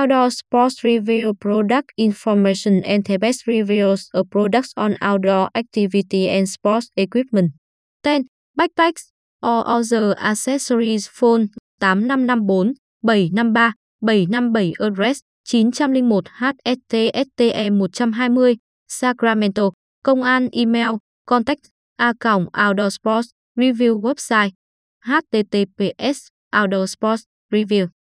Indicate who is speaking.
Speaker 1: Outdoor Sports Review Product Information and the best reviews of products on outdoor activity and sports equipment. 10. Backpacks or other accessories, phone 8554 753 757 address 901 HST 120 Sacramento Công an, email, contact, a outdoor sports review website https outdoor sports review